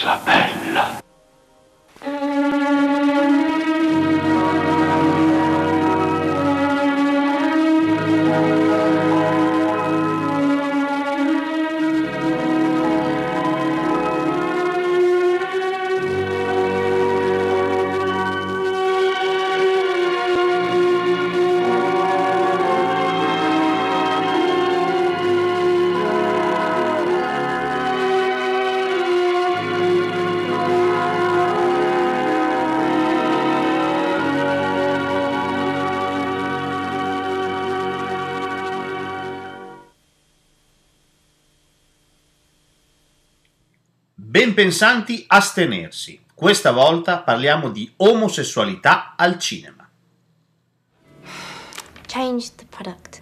cosa bella. Ben pensanti astenersi. Questa volta parliamo di omosessualità al cinema. Change the product.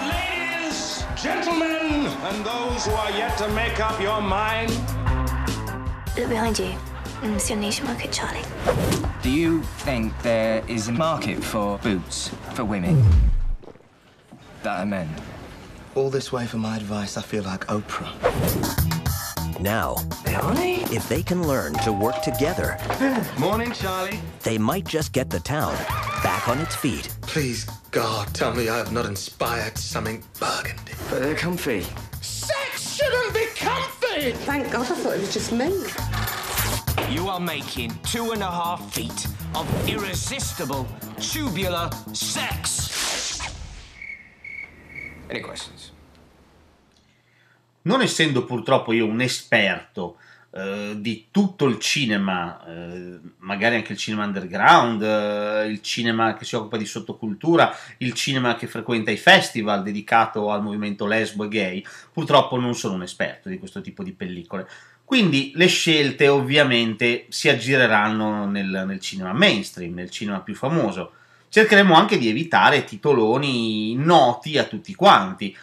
Ladies, gentlemen, and those who are yet to make up your mind. Look behind you. Mm, It's your niche market, Charlie. Do you think there is a market for boots for women that are men? All this way for my advice, I feel like Oprah. Now, if they can learn to work together, Morning, Charlie. they might just get the town back on its feet. Please, God, tell me I have not inspired something burgundy. But they're comfy. Sex shouldn't be comfy! Thank God, I thought it was just me. You are making two and a half feet of irresistible tubular sex. Any questions? Non essendo purtroppo io un esperto eh, di tutto il cinema, eh, magari anche il cinema underground, eh, il cinema che si occupa di sottocultura, il cinema che frequenta i festival dedicato al movimento lesbo e gay, purtroppo non sono un esperto di questo tipo di pellicole. Quindi le scelte ovviamente si aggireranno nel, nel cinema mainstream, nel cinema più famoso. Cercheremo anche di evitare titoloni noti a tutti quanti,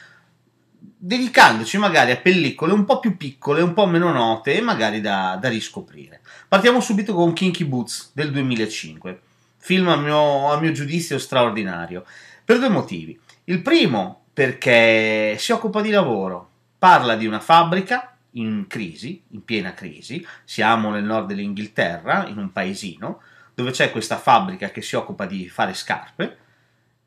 dedicandoci magari a pellicole un po' più piccole, un po' meno note e magari da, da riscoprire. Partiamo subito con Kinky Boots del 2005, film a mio, a mio giudizio straordinario, per due motivi. Il primo perché si occupa di lavoro, parla di una fabbrica in crisi, in piena crisi, siamo nel nord dell'Inghilterra, in un paesino, dove c'è questa fabbrica che si occupa di fare scarpe,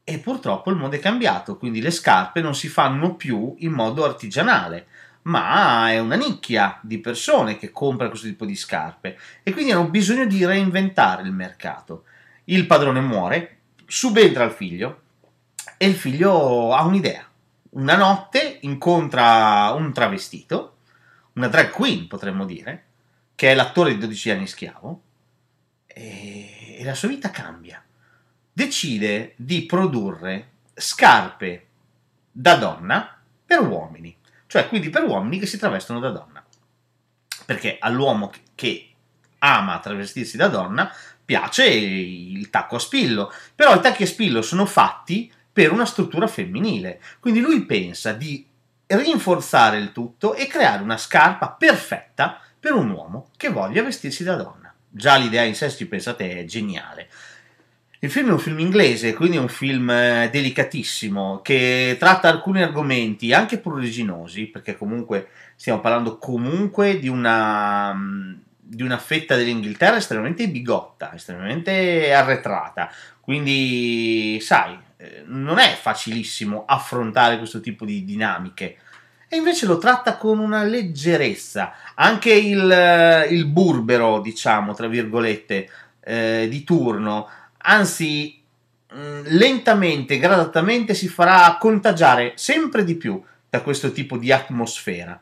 e purtroppo il mondo è cambiato, quindi le scarpe non si fanno più in modo artigianale, ma è una nicchia di persone che compra questo tipo di scarpe e quindi hanno bisogno di reinventare il mercato. Il padrone muore, subentra il figlio e il figlio ha un'idea. Una notte incontra un travestito, una drag queen potremmo dire, che è l'attore di 12 anni schiavo, e, e la sua vita cambia decide di produrre scarpe da donna per uomini, cioè quindi per uomini che si travestono da donna. Perché all'uomo che- che ama travestirsi da donna piace il tacco a spillo, però i tacchi a spillo sono fatti per una struttura femminile, quindi lui pensa di rinforzare il tutto e creare una scarpa perfetta per un uomo che voglia vestirsi da donna. Già l'idea in sé, ci pensate, è geniale. Il film è un film inglese, quindi è un film eh, delicatissimo che tratta alcuni argomenti anche pruriginosi, perché comunque stiamo parlando comunque di una, mm, di una fetta dell'Inghilterra estremamente bigotta, estremamente arretrata. Quindi, sai, eh, non è facilissimo affrontare questo tipo di dinamiche. E invece lo tratta con una leggerezza. Anche il, eh, il burbero, diciamo, tra virgolette, eh, di turno anzi mh, lentamente, gradatamente si farà contagiare sempre di più da questo tipo di atmosfera.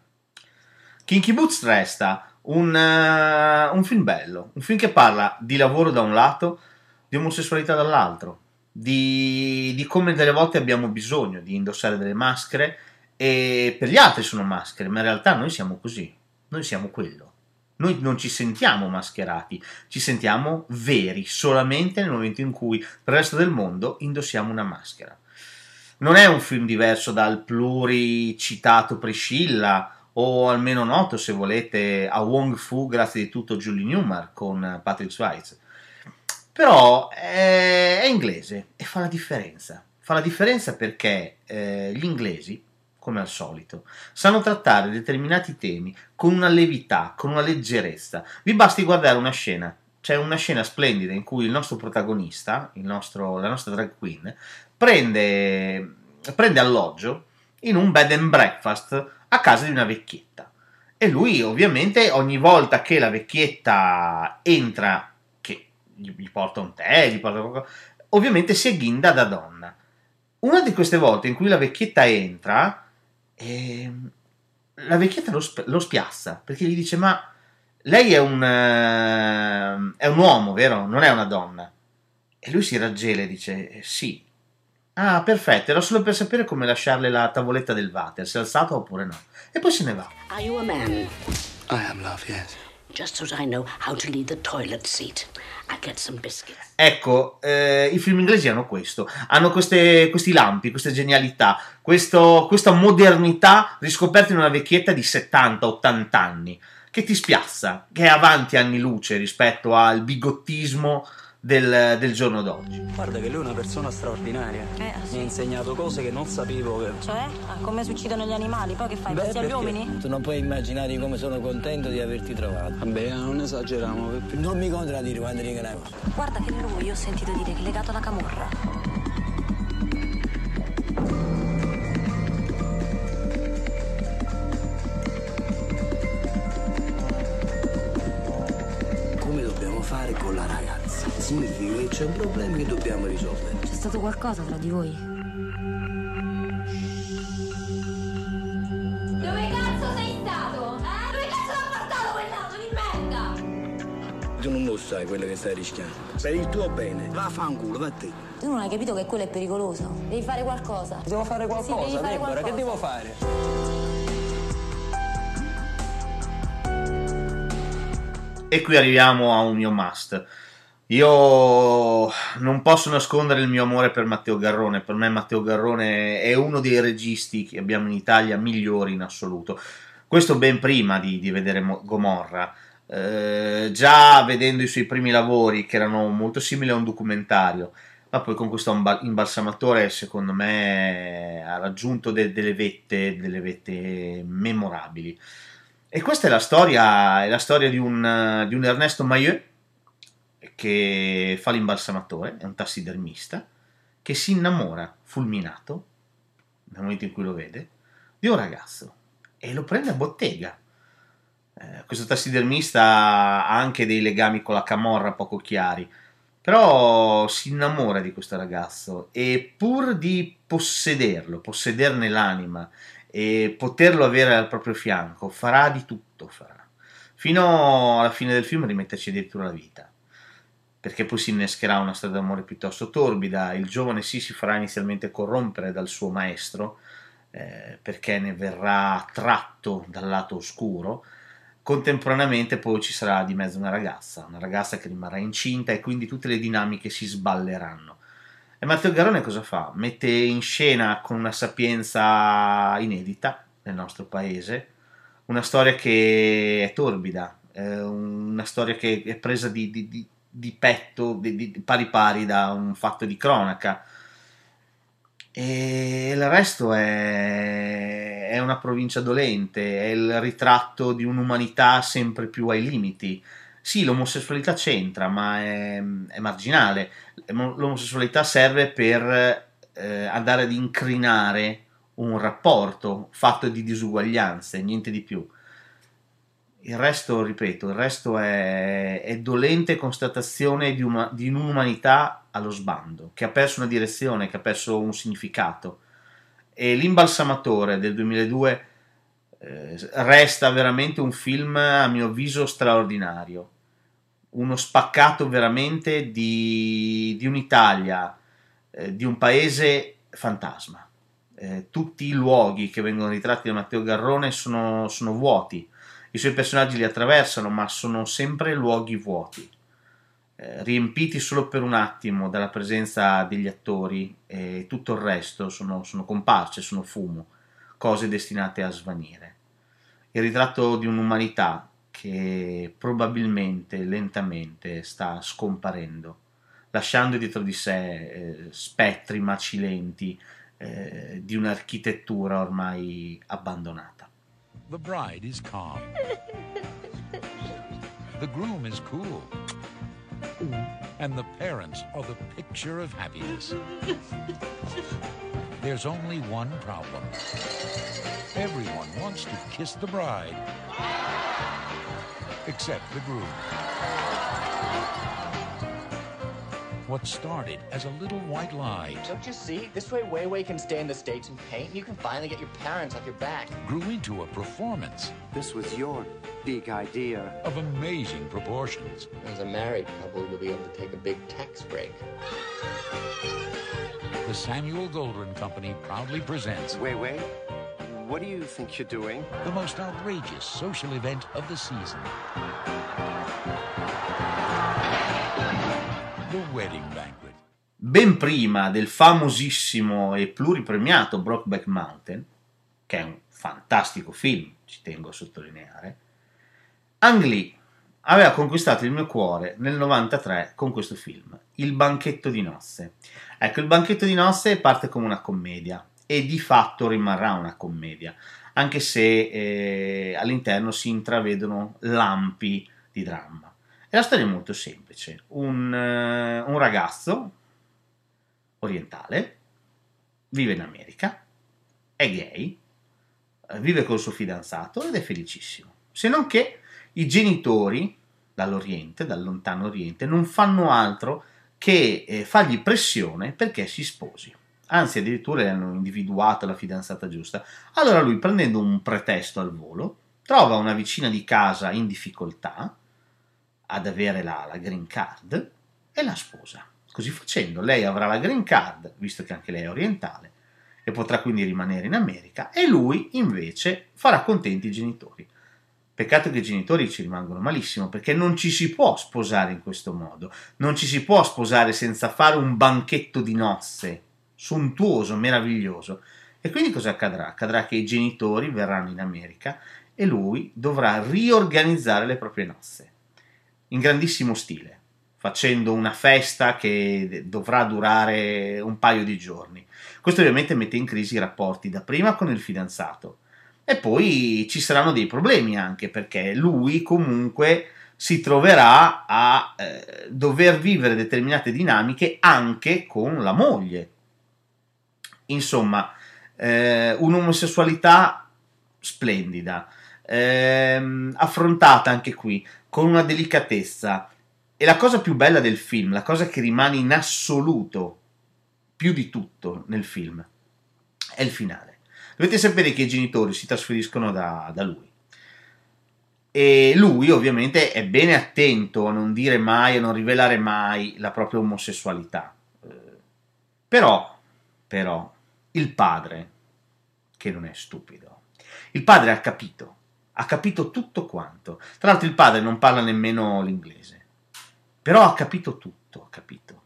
Kinky Boots resta un, eh, un film bello, un film che parla di lavoro da un lato, di omosessualità dall'altro, di, di come delle volte abbiamo bisogno di indossare delle maschere e per gli altri sono maschere, ma in realtà noi siamo così, noi siamo quello. Noi non ci sentiamo mascherati, ci sentiamo veri solamente nel momento in cui per il resto del mondo indossiamo una maschera. Non è un film diverso dal pluricitato Priscilla o almeno noto, se volete, a Wong Fu, grazie di tutto Julie Newmar con Patrick Swayze. Però è, è inglese e fa la differenza. Fa la differenza perché eh, gli inglesi, come al solito. Sanno trattare determinati temi con una levità, con una leggerezza. Vi basti guardare una scena. C'è una scena splendida in cui il nostro protagonista, il nostro, la nostra drag queen, prende, prende alloggio in un bed and breakfast a casa di una vecchietta. E lui ovviamente ogni volta che la vecchietta entra, che gli porta un tè, gli porta qualcosa, ovviamente si agghinda da donna. Una di queste volte in cui la vecchietta entra, eh, la vecchietta lo, sp- lo, spiazza perché gli dice: Ma lei è un, uh, è un uomo, vero? Non è una donna. E lui si raggela e dice: eh, Sì. Ah, perfetto, era solo per sapere come lasciarle la tavoletta del water, se è alzata oppure no. E poi se ne va. Are you a man? I am love, yes. Just so I know how to leave the toilet seat. I get some biscuits. Ecco, eh, i film inglesi hanno questo, hanno queste, questi lampi, queste genialità, questo, questa modernità riscoperta in una vecchietta di 70-80 anni, che ti spiazza, che è avanti anni luce rispetto al bigottismo del, del, giorno d'oggi. Guarda che lui è una persona straordinaria. Eh, sì. Mi ha insegnato cose che non sapevo che. Cioè? Ah, come si uccidono gli animali? Poi che fai? Beh, agli uomini? Tu non puoi immaginare come sono contento di averti trovato. Vabbè, non esageriamo. Peppe. Non mi contraddire quando ringhiamo. Guarda che lui, io ho sentito dire che è legato alla camorra. Come dobbiamo fare con la ragazza? Significa che c'è un problema che dobbiamo risolvere. C'è stato qualcosa tra di voi? Dove cazzo sei stato? Eh? Dove cazzo l'ha portato quell'auto di merda? Tu non lo sai quello che stai rischiando. Per il tuo bene, va a fanculo, va a te. Tu non hai capito che quello è pericoloso? Devi fare qualcosa. Devo fare Sì, qualcosa, devi fare Deborah, qualcosa. che devo fare? E qui arriviamo a un mio must. Io non posso nascondere il mio amore per Matteo Garrone. Per me, Matteo Garrone è uno dei registi che abbiamo in Italia migliori in assoluto. Questo ben prima di, di vedere Mo- Gomorra. Eh, già vedendo i suoi primi lavori, che erano molto simili a un documentario, ma poi con questo imba- imbalsamatore, secondo me, ha raggiunto de- delle vette, delle vette memorabili. E questa è la storia, è la storia di, un, di un Ernesto Maillot che fa l'imbalsamatore, è un tassidermista, che si innamora, fulminato, nel momento in cui lo vede, di un ragazzo e lo prende a bottega. Eh, questo tassidermista ha anche dei legami con la camorra poco chiari, però si innamora di questo ragazzo e pur di possederlo, possederne l'anima e poterlo avere al proprio fianco, farà di tutto, farà. Fino alla fine del film rimetterci addirittura la vita perché poi si innescherà una storia d'amore piuttosto torbida. Il giovane sì si farà inizialmente corrompere dal suo maestro, eh, perché ne verrà attratto dal lato oscuro. Contemporaneamente poi ci sarà di mezzo una ragazza, una ragazza che rimarrà incinta e quindi tutte le dinamiche si sballeranno. E Matteo Garrone cosa fa? Mette in scena con una sapienza inedita nel nostro paese una storia che è torbida, eh, una storia che è presa di, di, di di petto, di, di, pari pari da un fatto di cronaca. E il resto è, è una provincia dolente, è il ritratto di un'umanità sempre più ai limiti. Sì, l'omosessualità c'entra, ma è, è marginale. L'omosessualità serve per eh, andare ad incrinare un rapporto fatto di disuguaglianze, niente di più. Il resto, ripeto, il resto è, è dolente constatazione di, uma, di, un'umanità allo sbando, che ha perso una direzione, che ha perso un significato. E L'imbalsamatore del 2002 eh, resta veramente un film, a mio avviso, straordinario. Uno spaccato veramente di, di un'Italia, eh, di un paese fantasma. Eh, tutti i luoghi che vengono ritratti da Matteo Garrone sono, sono vuoti i suoi personaggi li attraversano, ma sono sempre luoghi vuoti, eh, riempiti solo per un attimo dalla presenza degli attori e tutto il resto sono, sono comparse, sono fumo, cose destinate a svanire. Il ritratto di un'umanità che probabilmente lentamente sta scomparendo, lasciando dietro di sé eh, spettri macilenti, eh, di un'architettura ormai abbandonata. The bride is calm. The groom is cool. And the parents are the picture of happiness. There's only one problem. Everyone wants to kiss the bride. Except the groom. What started as a little white lie Don't you see? This way Weiwei can stay in the States and paint, and you can finally get your parents off your back. grew into a performance This was your big idea. of amazing proportions. As a married couple, you'll be able to take a big tax break. The Samuel Goldwyn Company proudly presents Wait, wait. What do you think you're doing? the most outrageous social event of the season. Ben prima del famosissimo e pluripremiato Brokeback Mountain, che è un fantastico film, ci tengo a sottolineare, Ang Lee aveva conquistato il mio cuore nel 93 con questo film, Il banchetto di nozze. Ecco, il banchetto di nozze parte come una commedia e di fatto rimarrà una commedia, anche se eh, all'interno si intravedono lampi di dramma. E la storia è molto semplice. Un, eh, un ragazzo orientale vive in America, è gay, eh, vive col suo fidanzato ed è felicissimo. Se non che i genitori dall'Oriente, dal lontano Oriente, non fanno altro che eh, fargli pressione perché si sposi. Anzi, addirittura le hanno individuato la fidanzata giusta. Allora lui, prendendo un pretesto al volo, trova una vicina di casa in difficoltà ad avere la, la green card e la sposa. Così facendo, lei avrà la green card, visto che anche lei è orientale, e potrà quindi rimanere in America, e lui invece farà contenti i genitori. Peccato che i genitori ci rimangono malissimo, perché non ci si può sposare in questo modo, non ci si può sposare senza fare un banchetto di nozze, sontuoso, meraviglioso. E quindi cosa accadrà? Accadrà che i genitori verranno in America e lui dovrà riorganizzare le proprie nozze, in grandissimo stile, facendo una festa che dovrà durare un paio di giorni. Questo ovviamente mette in crisi i rapporti dapprima con il fidanzato e poi ci saranno dei problemi anche perché lui comunque si troverà a eh, dover vivere determinate dinamiche anche con la moglie. Insomma, eh, un'omosessualità splendida, ehm, affrontata anche qui con una delicatezza. E la cosa più bella del film, la cosa che rimane in assoluto più di tutto nel film, è il finale. Dovete sapere che i genitori si trasferiscono da, da lui. E lui ovviamente è bene attento a non dire mai, a non rivelare mai la propria omosessualità. Eh, Però, però, il padre, che non è stupido, il padre ha capito, ha capito tutto quanto. Tra l'altro il padre non parla nemmeno l'inglese, però ha capito tutto, ha capito.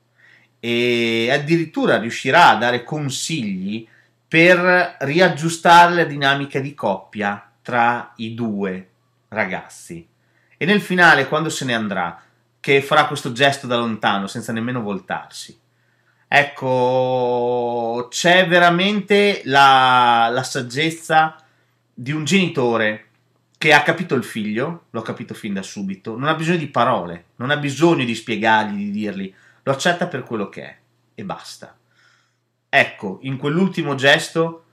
E addirittura riuscirà a dare consigli per riaggiustare la dinamica di coppia tra i due ragazzi. E nel finale, quando se ne andrà, che farà questo gesto da lontano senza nemmeno voltarsi. Ecco, c'è veramente la, la saggezza di un genitore che ha capito il figlio, l'ho capito fin da subito, non ha bisogno di parole, non ha bisogno di spiegargli, di dirgli, lo accetta per quello che è e basta. Ecco, in quell'ultimo gesto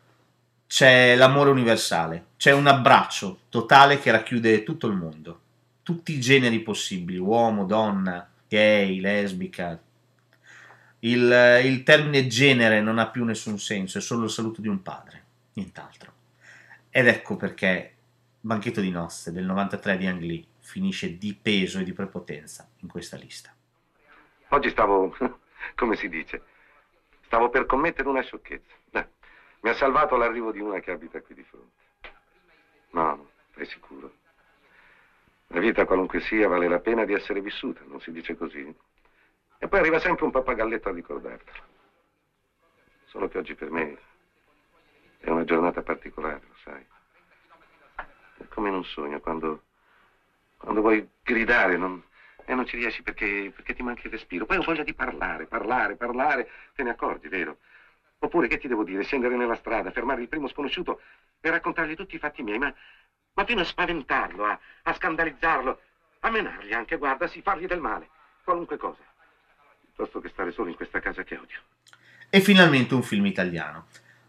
c'è l'amore universale, c'è un abbraccio totale che racchiude tutto il mondo, tutti i generi possibili, uomo, donna, gay, lesbica. Il, il termine genere non ha più nessun senso, è solo il saluto di un padre, nient'altro. Ed ecco perché Banchetto di nozze del 93 di Ang Lee finisce di peso e di prepotenza in questa lista. Oggi stavo, come si dice, stavo per commettere una sciocchezza. Mi ha salvato l'arrivo di una che abita qui di fronte. No, no, sei sicuro? La vita, qualunque sia, vale la pena di essere vissuta, non si dice così? E poi arriva sempre un pappagalletto a ricordartelo. Solo che oggi per me è una giornata particolare, lo sai. Come in un sogno, quando, quando vuoi gridare non, e non ci riesci perché, perché ti manchi il respiro. Poi ho voglia di parlare, parlare, parlare. Te ne accorgi, vero? Oppure, che ti devo dire, scendere nella strada, fermare il primo sconosciuto e raccontargli tutti i fatti miei, ma, ma fino a spaventarlo, a, a scandalizzarlo, a menargli anche, guarda, sì, fargli del male, qualunque cosa. Piuttosto che stare solo in questa casa che odio. E finalmente un film italiano.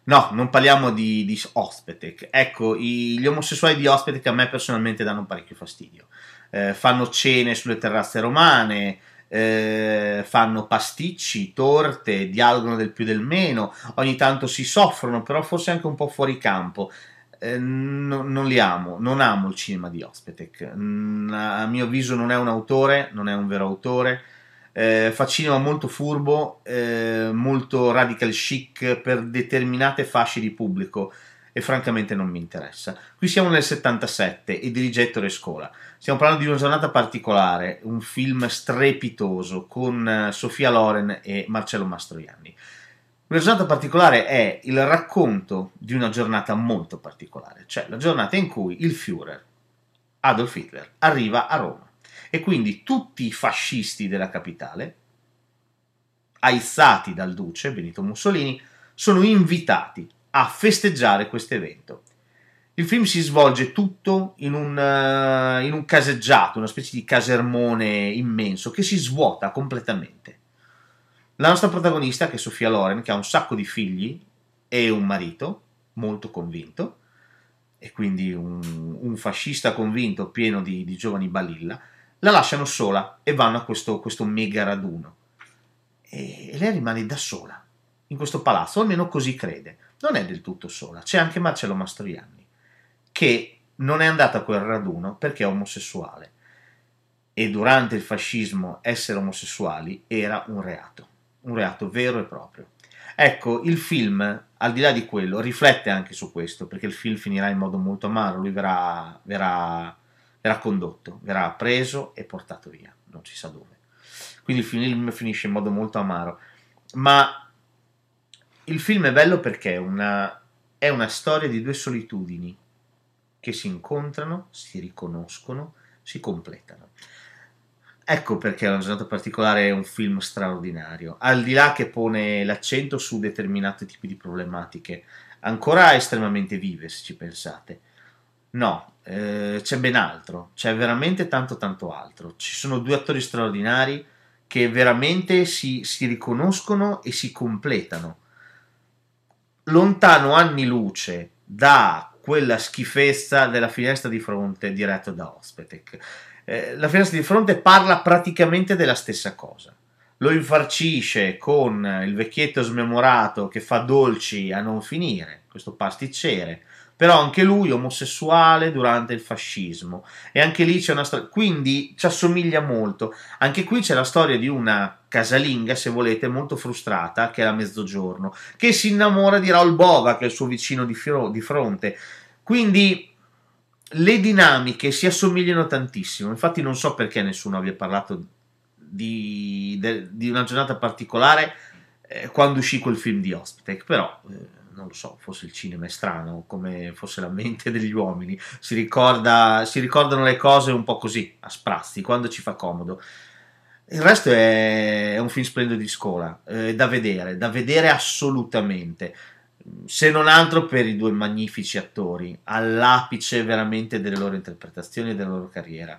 No, non parliamo di, di Ospetec. Ecco, i, gli omosessuali di Ospetec a me personalmente danno parecchio fastidio. Eh, fanno cene sulle terrazze romane, eh, fanno pasticci, torte, dialogano del più del meno, ogni tanto si soffrono, però forse anche un po' fuori campo. Eh, no, non li amo, non amo il cinema di Ospetec. Mm, a mio avviso non è un autore, non è un vero autore. Eh, fa cinema molto furbo, eh, molto radical chic per determinate fasce di pubblico e francamente non mi interessa. Qui siamo nel 77 e dirige Ettore Scola. Stiamo parlando di una giornata particolare, un film strepitoso con eh, Sofia Loren e Marcello Mastroianni. Una giornata particolare è il racconto di una giornata molto particolare, cioè la giornata in cui il Führer, Adolf Hitler, arriva a Roma e quindi tutti i fascisti della capitale, aizzati dal duce Benito Mussolini, sono invitati a festeggiare questo evento. Il film si svolge tutto in un, uh, in un caseggiato, una specie di casermone immenso che si svuota completamente. La nostra protagonista, che è Sofia Loren, che ha un sacco di figli e un marito molto convinto, e quindi un, un fascista convinto pieno di, di, giovani balilla, la lasciano sola e vanno a questo, questo mega raduno. E, lei rimane da sola in questo palazzo, almeno così crede. Non è del tutto sola, c'è anche Marcello Mastroianni, che non è andato a quel raduno perché è omosessuale. E durante il fascismo essere omosessuali era un reato, un reato vero e proprio. Ecco, il film, al di là di quello, riflette anche su questo, perché il film finirà in modo molto amaro, lui verrà, verrà, verrà condotto, verrà preso e portato via, non si sa dove. Quindi il film finisce in modo molto amaro. Ma il film è bello perché è una, è una storia di due solitudini che si incontrano, si riconoscono, si completano. Ecco perché La giornata particolare è un film straordinario, al di là che pone l'accento su determinati tipi di problematiche, ancora estremamente vive se ci pensate. No, eh, c'è ben altro, c'è veramente tanto tanto altro. Ci sono due attori straordinari che veramente si, si riconoscono e si completano. Lontano anni luce da quella schifezza della finestra di fronte diretto da Ospetec. Eh, la finestra di fronte parla praticamente della stessa cosa. Lo infarcisce con il vecchietto smemorato che fa dolci a non finire, questo pasticcere, però anche lui omosessuale durante il fascismo. E anche lì c'è una storia quindi ci assomiglia molto. Anche qui c'è la storia di una casalinga se volete molto frustrata che è a mezzogiorno che si innamora di Raul Bova che è il suo vicino di, firo- di fronte. Quindi le dinamiche si assomigliano tantissimo. Infatti non so perché nessuno abbia parlato di, de, di una giornata particolare eh, quando uscì quel film di Ospitec però eh, non lo so, forse il cinema è strano, come fosse la mente degli uomini, si, ricorda, si ricordano le cose un po' così, a sprazzi, quando ci fa comodo. Il resto è, è un film splendido di scuola, eh, da vedere, da vedere assolutamente, se non altro per i due magnifici attori, all'apice veramente delle loro interpretazioni e della loro carriera.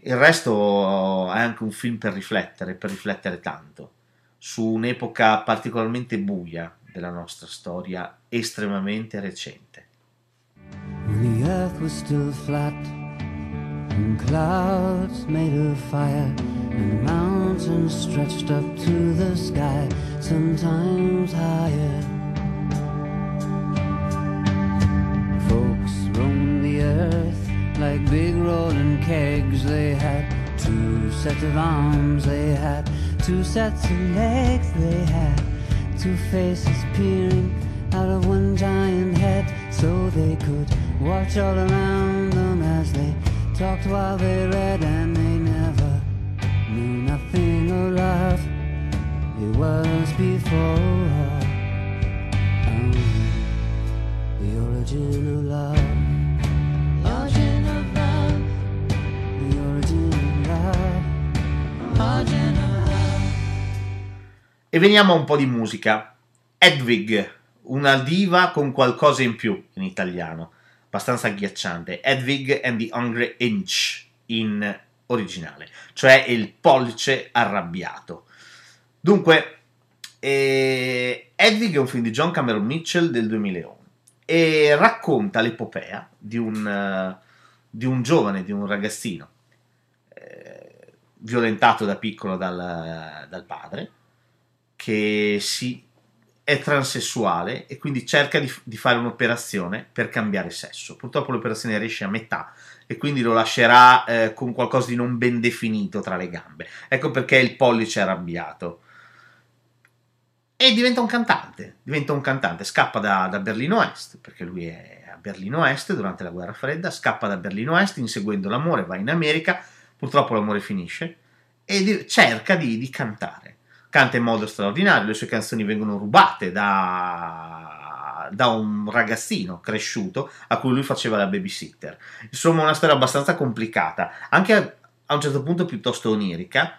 Il resto è anche un film per riflettere, per riflettere tanto, su un'epoca particolarmente buia, della nostra storia estremamente recente. When the earth was still flat and clouds made of fire and mountains stretched up to the sky, sometimes higher. Folks roamed the earth like big rolling kegs. They had two sets of arms, they had two sets of legs, they had two faces peering out of one giant head so they could watch all around them as they talked while they read and they never knew nothing of love. It was before um, the origin of love Veniamo a un po' di musica. Edwig, una diva con qualcosa in più in italiano, abbastanza agghiacciante. Edwig and the Hungry Inch in originale, cioè il pollice arrabbiato. Dunque, eh, Edwig è un film di John Cameron Mitchell del 2001 e racconta l'epopea di un, di un giovane, di un ragazzino eh, violentato da piccolo dal, dal padre che si è transessuale e quindi cerca di, di, fare un'operazione per cambiare sesso. Purtroppo l'operazione riesce a metà e quindi lo lascerà eh, con qualcosa di non ben definito tra le gambe. Ecco perché il pollice è arrabbiato. E diventa un cantante, diventa un cantante, scappa da, da Berlino Est, perché lui è a Berlino Est durante la guerra fredda, scappa da Berlino Est inseguendo l'amore, va in America, purtroppo l'amore finisce e cerca di, di cantare canta in modo straordinario, le sue canzoni vengono rubate da, da, un ragazzino cresciuto a cui lui faceva la babysitter. Insomma, una storia abbastanza complicata, anche a, a un certo punto piuttosto onirica,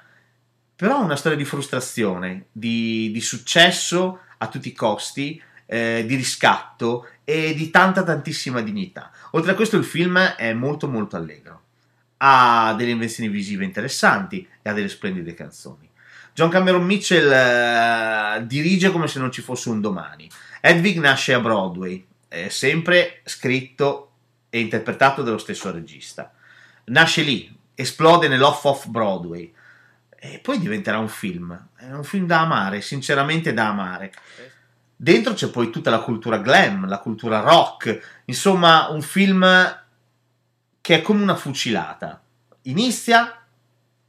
però una storia di frustrazione, di, di successo a tutti i costi, eh, di riscatto e di tanta tantissima dignità. Oltre a questo il film è molto molto allegro, ha delle invenzioni visive interessanti e ha delle splendide canzoni. John Cameron Mitchell eh, dirige come se non ci fosse un domani. Edwig nasce a Broadway, è sempre scritto e interpretato dallo stesso regista. Nasce lì, esplode nell'off-off Broadway e poi diventerà un film. È un film da amare, sinceramente da amare. Dentro c'è poi tutta la cultura glam, la cultura rock, insomma un film che è come una fucilata. Inizia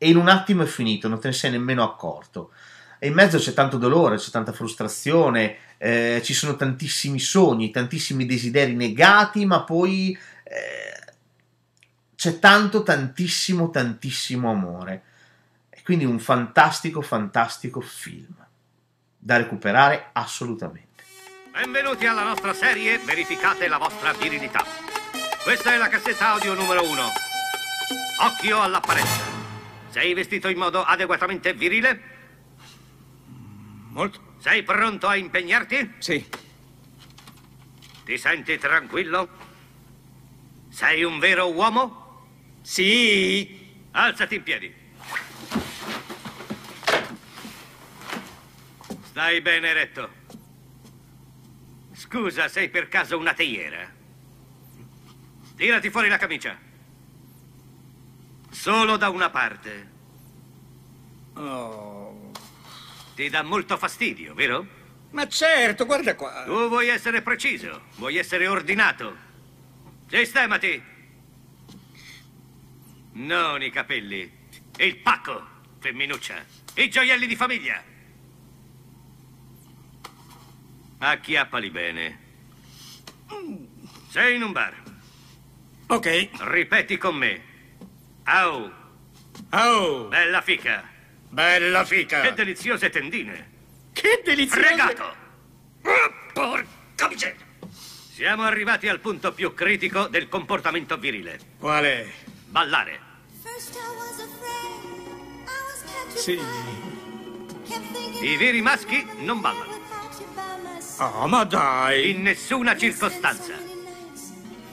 e in un attimo è finito, non te ne sei nemmeno accorto. E in mezzo c'è tanto dolore, c'è tanta frustrazione, eh, ci sono tantissimi sogni, tantissimi desideri negati, ma poi eh, c'è tanto, tantissimo, tantissimo amore. E quindi un fantastico, fantastico film da recuperare assolutamente. Benvenuti alla nostra serie Verificate la vostra virilità. Questa è la cassetta audio numero uno. Occhio all'apparenza. Sei vestito in modo adeguatamente virile? Molto. Sei pronto a impegnarti? Sì. Ti senti tranquillo? Sei un vero uomo? Sì. Alzati in piedi. Stai bene eretto. Scusa, sei per caso una teiera? Tirati fuori la camicia. Solo da una parte. Oh. Ti dà molto fastidio, vero? Ma certo, guarda qua. Tu vuoi essere preciso, vuoi essere ordinato. Sistemati. Non i capelli. Il pacco, femminuccia. I gioielli di famiglia. Acchiappali bene. Sei in un bar. Ok. Ripeti con me. Au! Au! Bella fica! Bella fica! Che deliziose tendine! Che deliziose... Fregato! Oh, porca miseria! Siamo arrivati al punto più critico del comportamento virile. Quale? Ballare. Sì. I veri maschi non ballano. Oh, ma dai! In nessuna circostanza.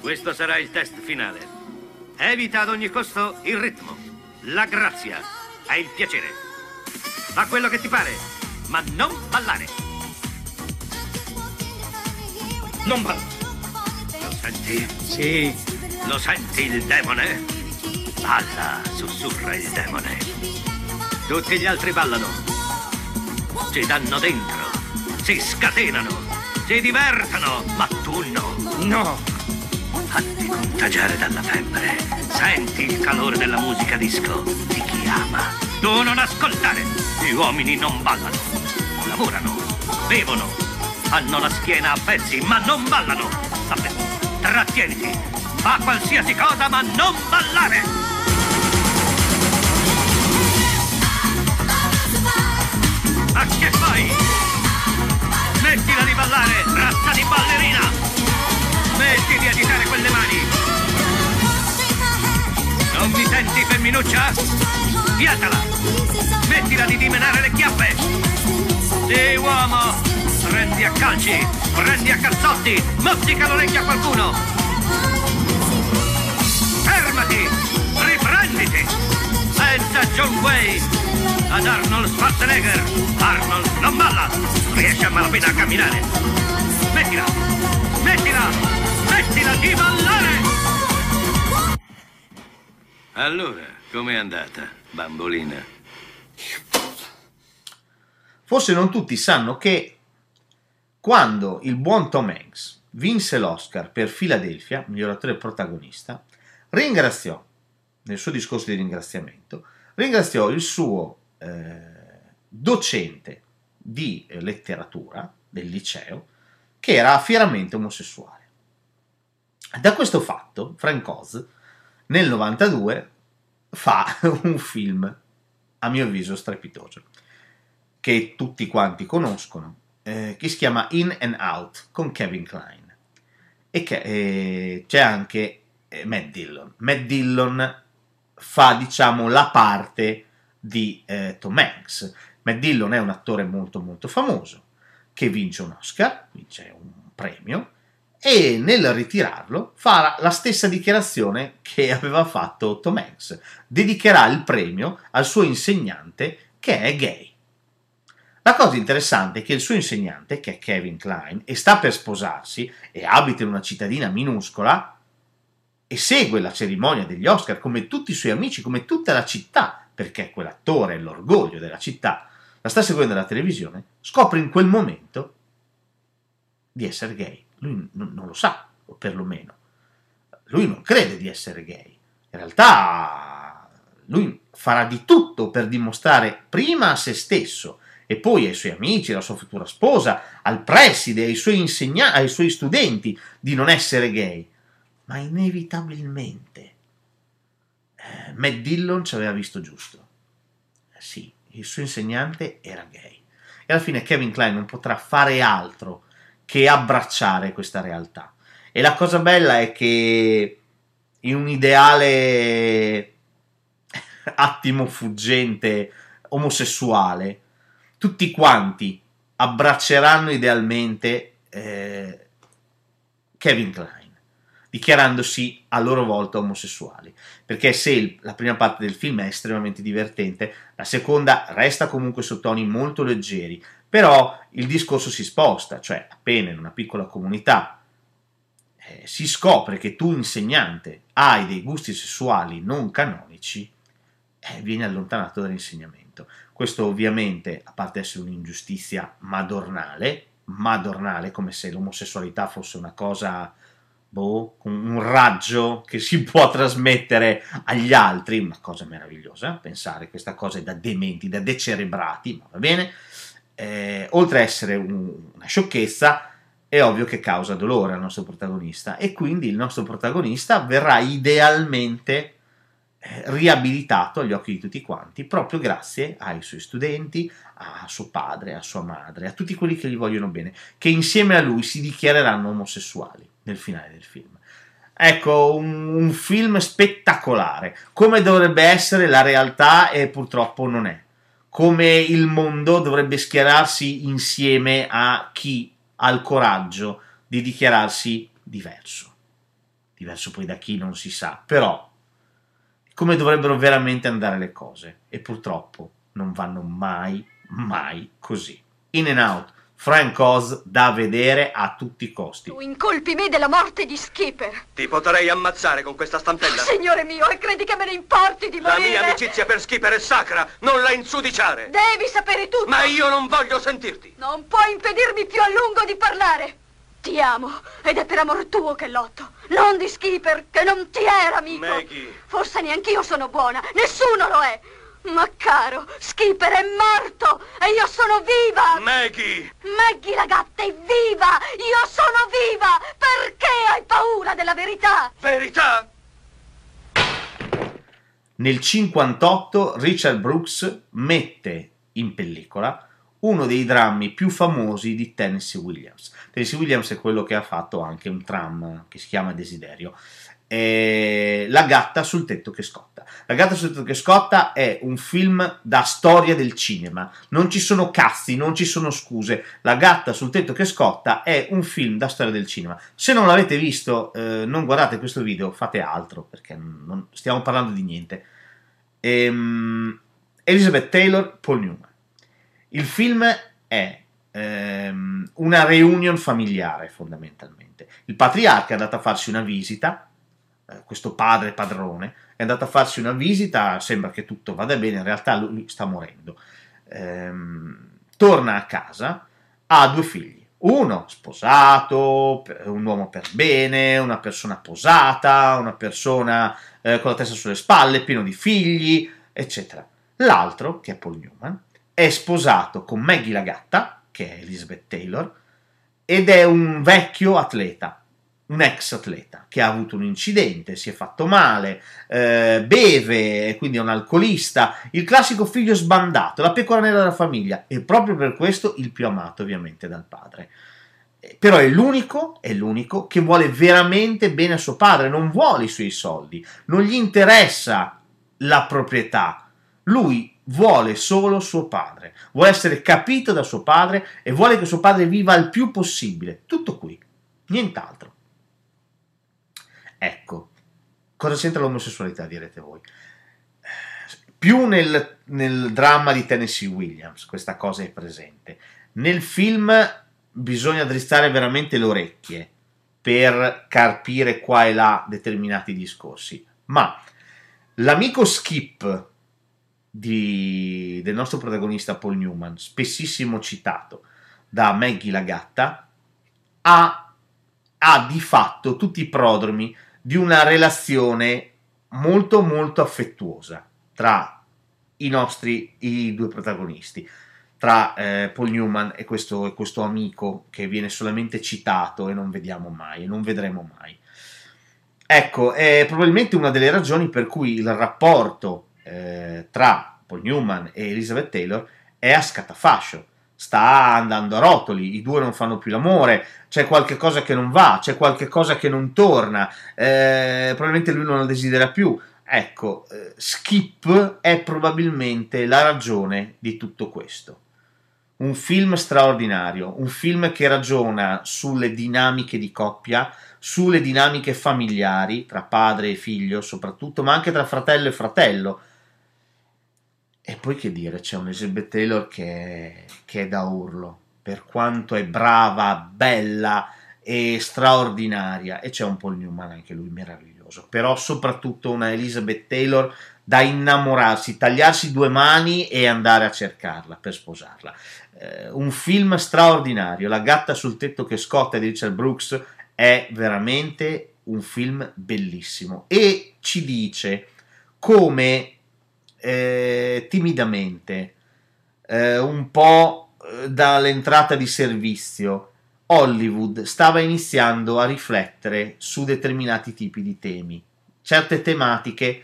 Questo sarà il test finale. Evita ad ogni costo il ritmo, la grazia e il piacere. Fa quello che ti pare, ma non ballare. Non balla. Lo senti? Sì. Lo senti il demone? Balla, sussurra il demone. Tutti gli altri ballano. Ci danno dentro. Si scatenano. Si divertono, ma tu no. No. Fatti contagiare dalla febbre. Senti il calore della musica disco di chi ama. Tu non ascoltare. Gli uomini non ballano. Lavorano, bevono, hanno la schiena a pezzi, ma non ballano. Vabbè, trattieniti. Fa qualsiasi cosa, ma non ballare. Ma che fai? Smettila di ballare, razza di ballerina! Smetti di agitare quelle mani! Non mi senti, femminuccia? Fiatala! Smettila di dimenare le chiappe! Sì, uomo! Prendi a calci, prendi a cazzotti, mozzica l'orecchio a qualcuno. Fermati, riprenditi. Pensa a John Wayne, ad Arnold Schwarzenegger. Arnold non balla, riesce a malapena a camminare. Smettila, smettila, smettila di ballare. Allora, com'è andata, bambolina? Forse non tutti sanno che quando il buon Tom Hanks vinse l'Oscar per Philadelphia, miglior attore protagonista, ringraziò, nel suo discorso di ringraziamento, ringraziò il suo eh, docente di eh, letteratura del liceo che era fieramente omosessuale. Da questo fatto, Frank Oz nel 92 fa un film, a mio avviso, strepitoso, che tutti quanti conoscono, eh, che si chiama In and Out con Kevin Klein. E che eh, c'è anche eh, Matt Dillon. Matt Dillon fa, diciamo, la parte di eh, Tom Hanks. Matt Dillon è un attore molto molto famoso che vince un Oscar, vince un premio e nel ritirarlo farà la stessa dichiarazione che aveva fatto Tom Hanks. Dedicherà il premio al suo insegnante che è gay. La cosa interessante è che il suo insegnante, che è Kevin Klein, e sta per sposarsi e abita in una cittadina minuscola e segue la cerimonia degli Oscar come tutti i suoi amici, come tutta la città, perché quell'attore è l'orgoglio della città, la sta seguendo alla televisione, scopre in quel momento di essere gay. Lui n- non lo sa, o perlomeno. Lui non crede di essere gay. In realtà lui farà di tutto per dimostrare prima a se stesso e poi ai suoi amici, alla sua futura sposa, al preside, ai suoi, insegna- ai suoi studenti di non essere gay. Ma inevitabilmente eh, Matt Dillon ci aveva visto giusto. Eh, sì, il suo insegnante era gay. E alla fine Kevin Klein non potrà fare altro che abbracciare questa realtà. E la cosa bella è che in un ideale attimo fuggente omosessuale, tutti quanti abbracceranno idealmente eh, Kevin Klein dichiarandosi a loro volta omosessuali. Perché se il, la prima parte del film è estremamente divertente, la seconda resta comunque su toni molto leggeri, però il discorso si sposta, cioè appena in una piccola comunità eh, si scopre che tu insegnante hai dei gusti sessuali non canonici, eh, vieni allontanato dall'insegnamento. Questo ovviamente, a parte essere un'ingiustizia madornale, madornale come se l'omosessualità fosse una cosa boh, un raggio che si può trasmettere agli altri, una cosa meravigliosa, pensare questa cosa è da dementi, da decerebrati, ma va bene, eh, oltre a essere un, una sciocchezza, è ovvio che causa dolore al nostro protagonista e quindi il nostro protagonista verrà idealmente eh, riabilitato agli occhi di tutti quanti, proprio grazie ai suoi studenti, a suo padre, a sua madre, a tutti quelli che gli vogliono bene, che insieme a lui si dichiareranno omosessuali nel finale del film. Ecco, un, un, film spettacolare, come dovrebbe essere la realtà e purtroppo non è. Come il mondo dovrebbe schierarsi insieme a chi ha il coraggio di dichiararsi diverso. Diverso poi da chi non si sa, però come dovrebbero veramente andare le cose e purtroppo non vanno mai, mai così. In and out Frank Oz da vedere a tutti i costi. Tu incolpi me della morte di Skipper. Ti potrei ammazzare con questa stampella. Signore mio, e credi che me ne importi di morire? La mia amicizia per Skipper è sacra, non la insudiciare. Devi sapere tutto. Ma io non voglio sentirti. Non puoi impedirmi più a lungo di parlare. Ti amo ed è per amor tuo che lotto. Non di Skipper, che non ti era amico. Maggie. Forse neanch'io sono buona, nessuno lo è. Ma caro, Skipper è morto e io sono viva! Maggie! Maggie la gatta è viva! Io sono viva! Perché hai paura della verità? Verità? Nel 58 Richard Brooks mette in pellicola uno dei drammi più famosi di Tennessee Williams. Tennessee Williams è quello che ha fatto anche un tram che si chiama Desiderio. È La gatta sul tetto che scotta. La gatta sul tetto che scotta è un film da storia del cinema. Non ci sono cazzi, non ci sono scuse. La gatta sul tetto che scotta è un film da storia del cinema. Se non l'avete visto, eh, non guardate questo video, fate altro perché non stiamo parlando di niente. Ehm, Elizabeth Taylor, Paul Newman. Il film è ehm, una reunion familiare fondamentalmente. Il patriarca è andato a farsi una visita, eh, questo padre padrone, è andato a farsi una visita, sembra che tutto vada bene, in realtà lui sta morendo. Ehm, torna a casa, ha due figli. Uno sposato, un uomo per bene, una persona posata, una persona eh, con la testa sulle spalle, pieno di figli, eccetera. L'altro, che è Paul Newman, è sposato con Maggie la gatta, che è Elizabeth Taylor, ed è un vecchio atleta, un ex atleta che ha avuto un incidente, si è fatto male, eh, beve, quindi è un alcolista, il classico figlio sbandato, la pecora nera della famiglia e proprio per questo il più amato ovviamente dal padre. Eh, però è l'unico, è l'unico che vuole veramente bene a suo padre, non vuole i suoi soldi, non gli interessa la proprietà, lui vuole solo suo padre, vuole essere capito da suo padre e vuole che suo padre viva il più possibile. Tutto qui, nient'altro. Ecco, cosa c'entra l'omosessualità, direte voi? Più nel, nel dramma di Tennessee Williams questa cosa è presente. Nel film bisogna drizzare veramente le orecchie per carpire qua e là determinati discorsi. Ma l'amico Skip di, del nostro protagonista Paul Newman, spessissimo citato da Maggie la gatta, ha, ha di fatto tutti i prodromi di una relazione molto molto affettuosa tra i nostri i due protagonisti tra eh, Paul Newman e questo, e questo, amico che viene solamente citato e non vediamo mai e non vedremo mai. Ecco è probabilmente una delle ragioni per cui il rapporto eh, tra Paul Newman e Elizabeth Taylor è a scatafascio sta andando a rotoli, i due non fanno più l'amore, c'è qualche cosa che non va, c'è qualche cosa che non torna, eh, probabilmente lui non la desidera più. Ecco, eh, Skip è probabilmente la ragione di tutto questo. Un film straordinario, un film che ragiona sulle dinamiche di coppia, sulle dinamiche familiari, tra padre e figlio soprattutto, ma anche tra fratello e fratello, e poi che dire, c'è un Elizabeth Taylor che, che è da urlo, per quanto è brava, bella e straordinaria, e c'è un Paul Newman anche lui meraviglioso, però soprattutto una Elizabeth Taylor da innamorarsi, tagliarsi due mani e andare a cercarla per sposarla. Eh, un film straordinario, La gatta sul tetto che scotta di Richard Brooks è veramente un film bellissimo. E ci dice come eh, timidamente, eh, un po' eh, dall'entrata di servizio, Hollywood stava iniziando a riflettere su determinati tipi di temi, certe tematiche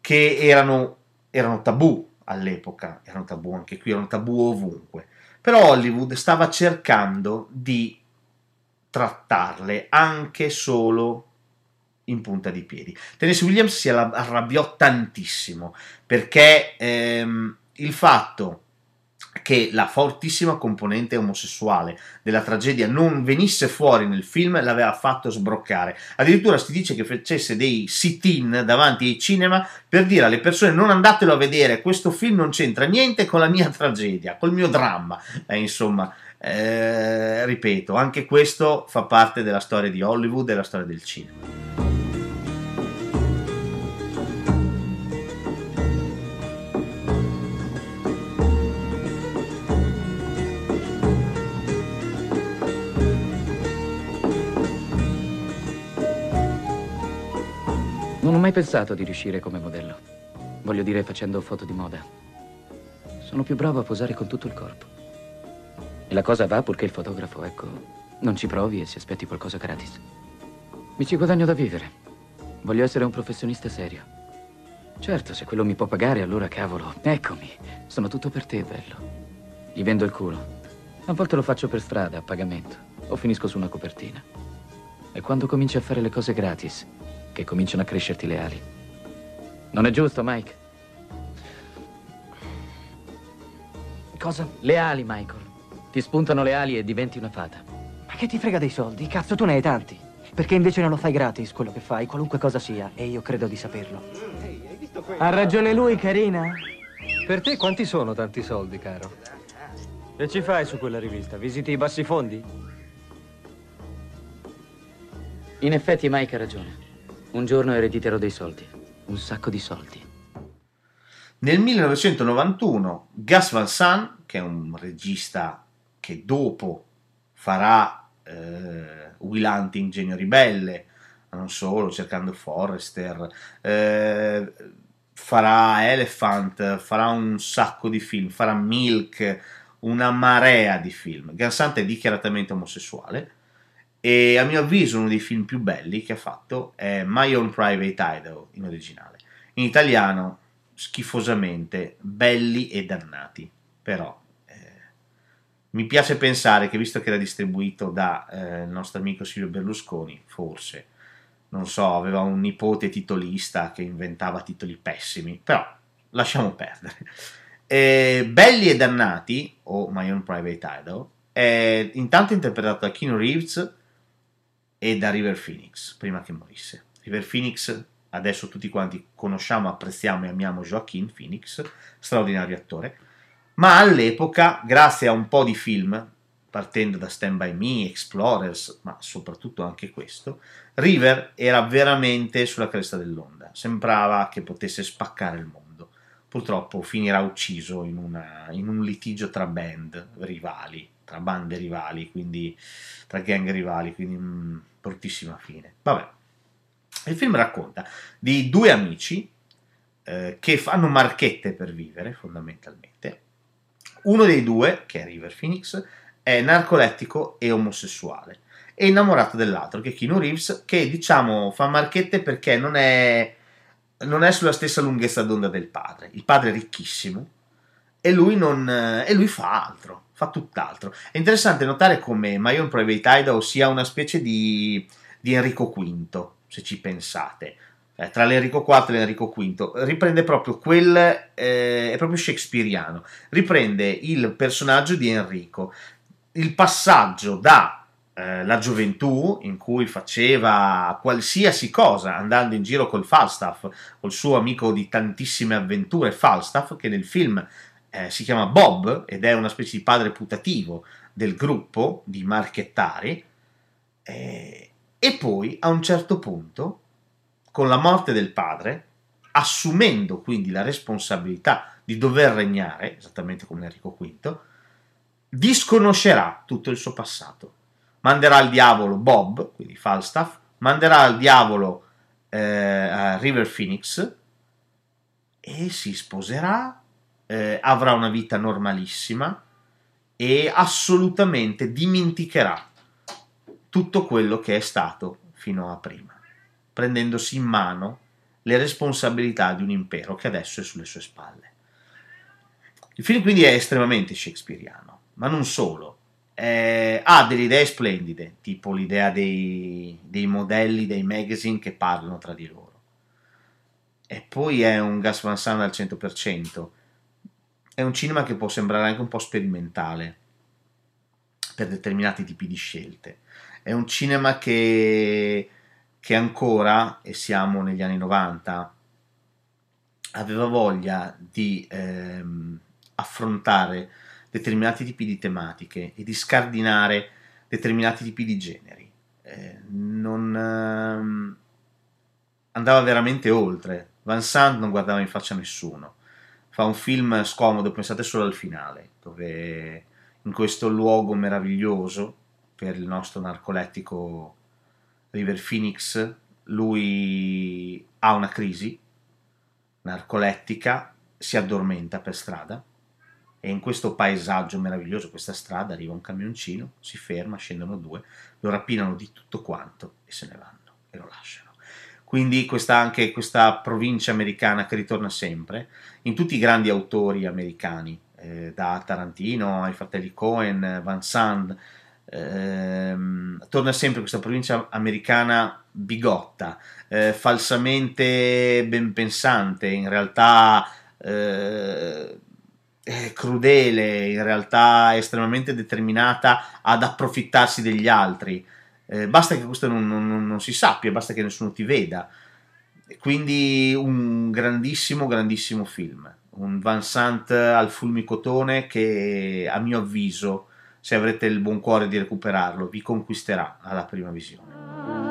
che erano, erano tabù all'epoca, erano tabù anche qui, erano tabù ovunque, però Hollywood stava cercando di trattarle anche solo in punta di piedi. Tennessee Williams si arrabbiò tantissimo perché ehm, il fatto che la fortissima componente omosessuale della tragedia non venisse fuori nel film l'aveva fatto sbroccare. Addirittura si dice che facesse dei sit-in davanti ai cinema per dire alle persone non andatelo a vedere, questo film non c'entra niente con la mia tragedia, col mio dramma. Eh, insomma, eh, ripeto, anche questo fa parte della storia di Hollywood e della storia del cinema. Non ho mai pensato di riuscire come modello. Voglio dire facendo foto di moda. Sono più bravo a posare con tutto il corpo. E la cosa va purché il fotografo, ecco, non ci provi e si aspetti qualcosa gratis. Mi ci guadagno da vivere. Voglio essere un professionista serio. Certo, se quello mi può pagare, allora cavolo, eccomi. Sono tutto per te, bello. Gli vendo il culo. A volte lo faccio per strada, a pagamento. O finisco su una copertina. E quando cominci a fare le cose gratis, che cominciano a crescerti le ali. Non è giusto, Mike? Cosa? Le ali, Michael. Ti spuntano le ali e diventi una fata. Ma che ti frega dei soldi? Cazzo, tu ne hai tanti. Perché invece non lo fai gratis quello che fai, qualunque cosa sia, e io credo di saperlo. Ha ragione lui, carina? Per te quanti sono tanti soldi, caro? Che ci fai su quella rivista? Visiti i bassi fondi? In effetti Mike ha ragione. Un giorno erediterò dei soldi. Un sacco di soldi. Nel 1991 Gus Van Sant, che è un regista che dopo farà eh, Will Hunting, Genio Ribelle, non solo, cercando Forrester, eh, farà Elephant, farà un sacco di film, farà Milk, una marea di film. Gus Van Sant è dichiaratamente omosessuale e a mio avviso uno dei film più belli che ha fatto è My Own Private Idaho in originale. In italiano schifosamente belli e dannati, però eh, mi piace pensare che visto che era distribuito da eh, il nostro amico Silvio Berlusconi, forse, non so, aveva un nipote titolista che inventava titoli pessimi, però lasciamo perdere. Eh, belli e dannati, o My Own Private Idaho, è intanto interpretato da Keanu Reeves e da River Phoenix, prima che morisse. River Phoenix adesso tutti quanti conosciamo, apprezziamo e amiamo Joaquin Phoenix, straordinario attore, ma all'epoca, grazie a un po' di film, partendo da Stand By Me, Explorers, ma soprattutto anche questo, River era veramente sulla cresta dell'onda, sembrava che potesse spaccare il mondo. Purtroppo finirà ucciso in, una, in un litigio tra band rivali, tra bande rivali, quindi tra gang rivali, quindi mh, bruttissima fine. Vabbè. Il film racconta di due amici eh, che fanno marchette per vivere, fondamentalmente. Uno dei due, che è River Phoenix, è narcolettico e omosessuale. È innamorato dell'altro, che è Keanu Reeves, che diciamo fa marchette perché non è, non è sulla stessa lunghezza d'onda del padre. Il padre è ricchissimo e lui, non, e lui fa altro, fa tutt'altro. È interessante notare come My Own Private Idaho sia una specie di, di Enrico V, se ci pensate. Eh, tra l'Enrico IV e l'Enrico V riprende proprio quel eh, è proprio shakespeariano riprende il personaggio di Enrico il passaggio da eh, la gioventù in cui faceva qualsiasi cosa andando in giro col Falstaff col suo amico di tantissime avventure Falstaff che nel film eh, si chiama Bob ed è una specie di padre putativo del gruppo di marchettari eh, e poi a un certo punto, con la morte del padre, assumendo quindi la responsabilità di dover regnare, esattamente come Enrico V, disconoscerà tutto il suo passato. Manderà al diavolo Bob, quindi Falstaff, manderà al diavolo eh, River Phoenix e si sposerà, eh, avrà una vita normalissima e assolutamente dimenticherà tutto quello che è stato fino a prima, prendendosi in mano le responsabilità di un impero che adesso è sulle sue spalle. Il film quindi è estremamente shakespeariano, ma non solo. Eh, ha delle idee splendide, tipo l'idea dei, dei modelli dei magazine che parlano tra di loro. E poi è un Gas Van Sant al 100%. È un cinema che può sembrare anche un po' sperimentale per determinati tipi di scelte è un cinema che, che ancora, e siamo negli anni 90, aveva voglia di ehm, affrontare determinati tipi di tematiche e di scardinare determinati tipi di generi. Eh, non ehm, andava veramente oltre. Van Sant non guardava in faccia nessuno. Fa un film scomodo, pensate solo al finale, dove in questo luogo meraviglioso per il nostro narcolettico River Phoenix, lui ha una crisi narcolettica, si addormenta per strada e in questo paesaggio meraviglioso, questa strada, arriva un camioncino, si ferma, scendono due, lo rapinano di tutto quanto e se ne vanno e lo lasciano. Quindi questa, anche questa provincia americana che ritorna sempre, in tutti i grandi autori americani, eh, da Tarantino ai fratelli Cohen, Van Sant, ehm, torna sempre questa provincia americana bigotta, eh, falsamente ben pensante, in realtà eh, crudele, in realtà estremamente determinata ad approfittarsi degli altri. Eh, basta che questo non, non, non, si sappia, basta che nessuno ti veda. Quindi un grandissimo, grandissimo film. Un Van Sant al fulmicotone che a mio avviso, se avrete il buon cuore di recuperarlo, vi conquisterà alla prima visione.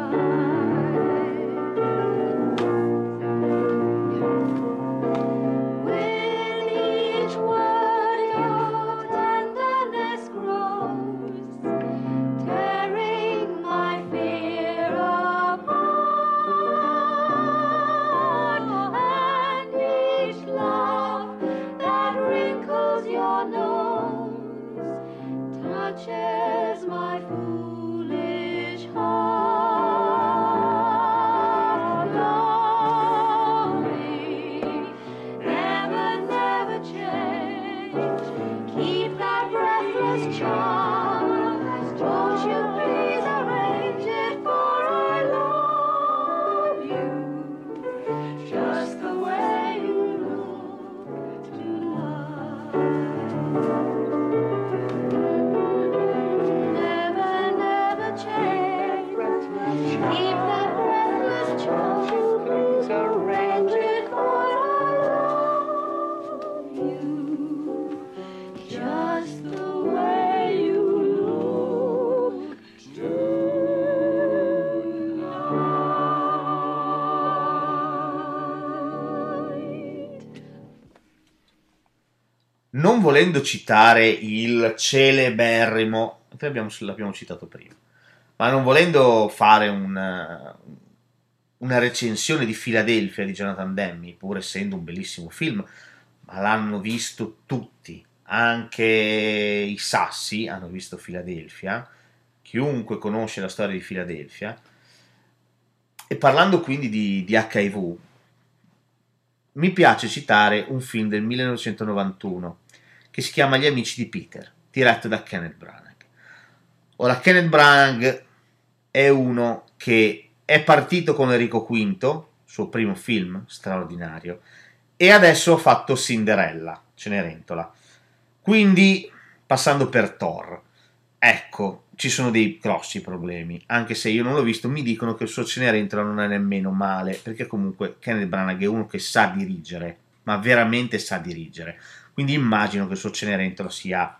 Non volendo citare il celeberrimo, l'abbiamo, l'abbiamo citato prima, ma non volendo fare un, una recensione di Filadelfia di Jonathan Demme, pur essendo un bellissimo film, ma l'hanno visto tutti, anche i sassi hanno visto Filadelfia, chiunque conosce la storia di Filadelfia, e parlando quindi di, di HIV, mi piace citare un film del 1991 che si chiama Gli amici di Peter, diretto da Kenneth Branagh. Ora, Kenneth Branagh è uno che è partito con Enrico V, suo primo film straordinario, e adesso ha fatto Cinderella, Cenerentola. Quindi, passando per Thor, ecco, ci sono dei grossi problemi, anche se io non l'ho visto, mi dicono che il suo Cenerentola non è nemmeno male, perché comunque Kenneth Branagh è uno che sa dirigere, ma veramente sa dirigere. Quindi immagino che il suo Cenerentola sia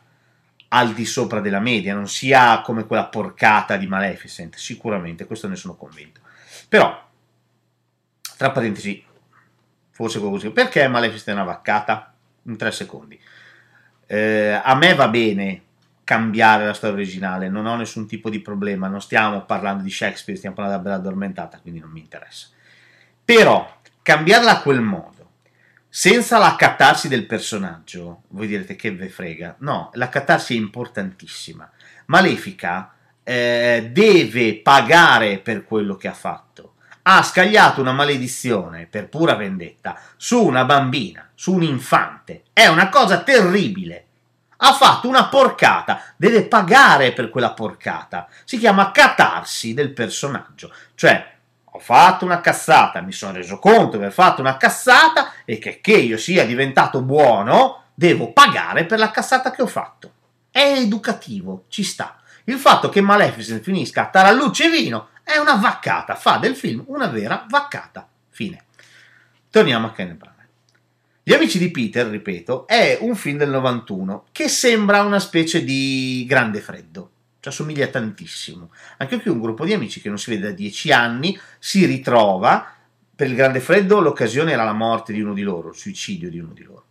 al di sopra della media, non sia come quella porcata di Maleficent, sicuramente, questo ne sono convinto. Però, tra parentesi, forse così, perché Maleficent è una vaccata? In tre secondi. Eh, a me va bene cambiare la storia originale, non ho nessun tipo di problema, non stiamo parlando di Shakespeare, stiamo parlando della Bella Addormentata, quindi non mi interessa. Però, cambiarla a quel modo, senza la catarsi del personaggio, voi direte che ve frega, no, la catarsi è importantissima. Malefica eh, deve pagare per quello che ha fatto. Ha scagliato una maledizione per pura vendetta su una bambina, su un infante. È una cosa terribile ha fatto una porcata, deve pagare per quella porcata. Si chiama catarsi del personaggio, cioè ho fatto una cazzata, mi sono reso conto di aver fatto una cazzata e che, che io sia diventato buono, devo pagare per la cazzata che ho fatto. È educativo, ci sta. Il fatto che Maleficent finisca a tarallucce e vino è una vaccata, fa del film una vera vaccata. Fine. Torniamo a Kenneth Branagh. Gli amici di Peter, ripeto, è un film del 91 che sembra una specie di grande freddo, cioè assomiglia tantissimo. Anche qui un gruppo di amici che non si vede da dieci anni si ritrova, per il grande freddo l'occasione era la morte di uno di loro, il suicidio di uno di loro.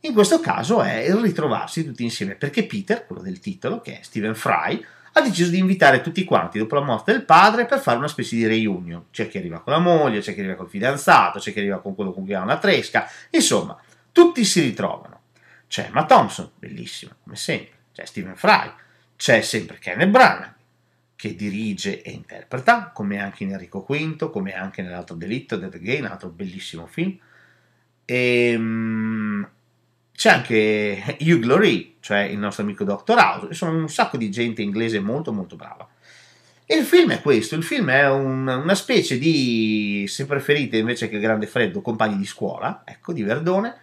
In questo caso è il ritrovarsi tutti insieme, perché Peter, quello del titolo, che è Stephen Fry, ha deciso di invitare tutti quanti dopo la morte del padre per fare una specie di reunion. C'è chi arriva con la moglie, c'è chi arriva col fidanzato, c'è chi arriva con quello con cui ha una tresca, insomma, tutti si ritrovano. C'è Emma Thompson, bellissima, come sempre, c'è Stephen Fry, c'è sempre Kenneth Branagh, che dirige e interpreta, come anche in Enrico V, come anche nell'altro delitto, Dead Again, altro bellissimo film. E, c'è anche Hugh Laurie, cioè il nostro amico Dr. House, insomma un sacco di gente inglese molto molto brava. E il film è questo, il film è un- una specie di, se preferite invece che Grande Freddo, compagni di scuola, ecco, di Verdone,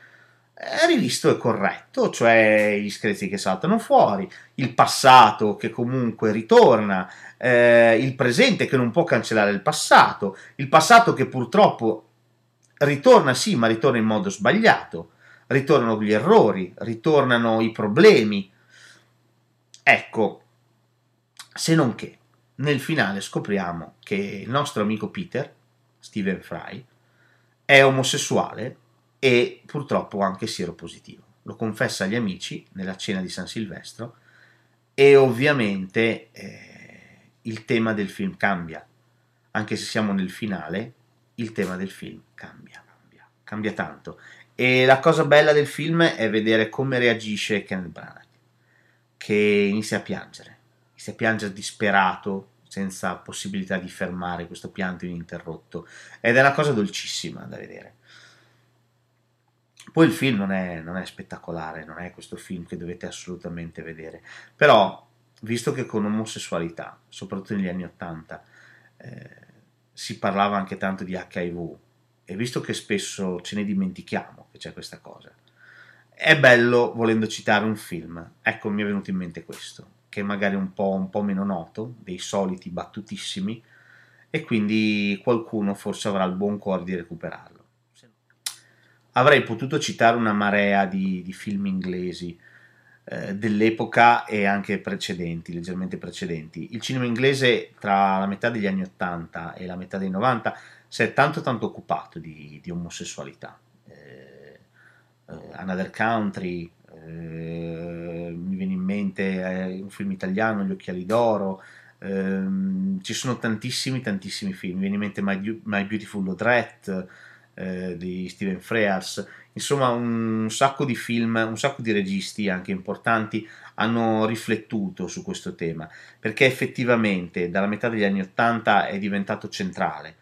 rivisto e corretto, cioè gli screzi che saltano fuori, il passato che comunque ritorna, eh, il presente che non può cancellare il passato, il passato che purtroppo ritorna sì, ma ritorna in modo sbagliato, ritornano gli errori, ritornano i problemi. Ecco, se non che nel finale scopriamo che il nostro amico Peter, Stephen Fry, è omosessuale e purtroppo anche sieropositivo. Lo confessa agli amici nella cena di San Silvestro e ovviamente eh, il tema del film cambia. Anche se siamo nel finale, il tema del film cambia, cambia, cambia tanto. E la cosa bella del film è vedere come reagisce Kenneth Branagh, che inizia a piangere, inizia a piangere disperato, senza possibilità di fermare questo pianto ininterrotto. Ed è una cosa dolcissima da vedere. Poi il film non è, non è spettacolare, non è questo film che dovete assolutamente vedere, però visto che con omosessualità, soprattutto negli anni Ottanta, eh, si parlava anche tanto di HIV e visto che spesso ce ne dimentichiamo che c'è questa cosa, è bello volendo citare un film. Ecco, mi è venuto in mente questo, che magari è un po', un po' meno noto, dei soliti battutissimi, e quindi qualcuno forse avrà il buon cuore di recuperarlo. Avrei potuto citare una marea di, di film inglesi eh, dell'epoca e anche precedenti, leggermente precedenti. Il cinema inglese tra la metà degli anni 80 e la metà dei 90 si è tanto tanto occupato di, di omosessualità. Eh, eh, Another Country, eh, mi viene in mente un film italiano, Gli occhiali d'oro, ehm, ci sono tantissimi tantissimi film, mi viene in mente My, My Beautiful Audrette eh, di Steven Frears, insomma un sacco di film, un sacco di registi anche importanti hanno riflettuto su questo tema, perché effettivamente dalla metà degli anni Ottanta è diventato centrale.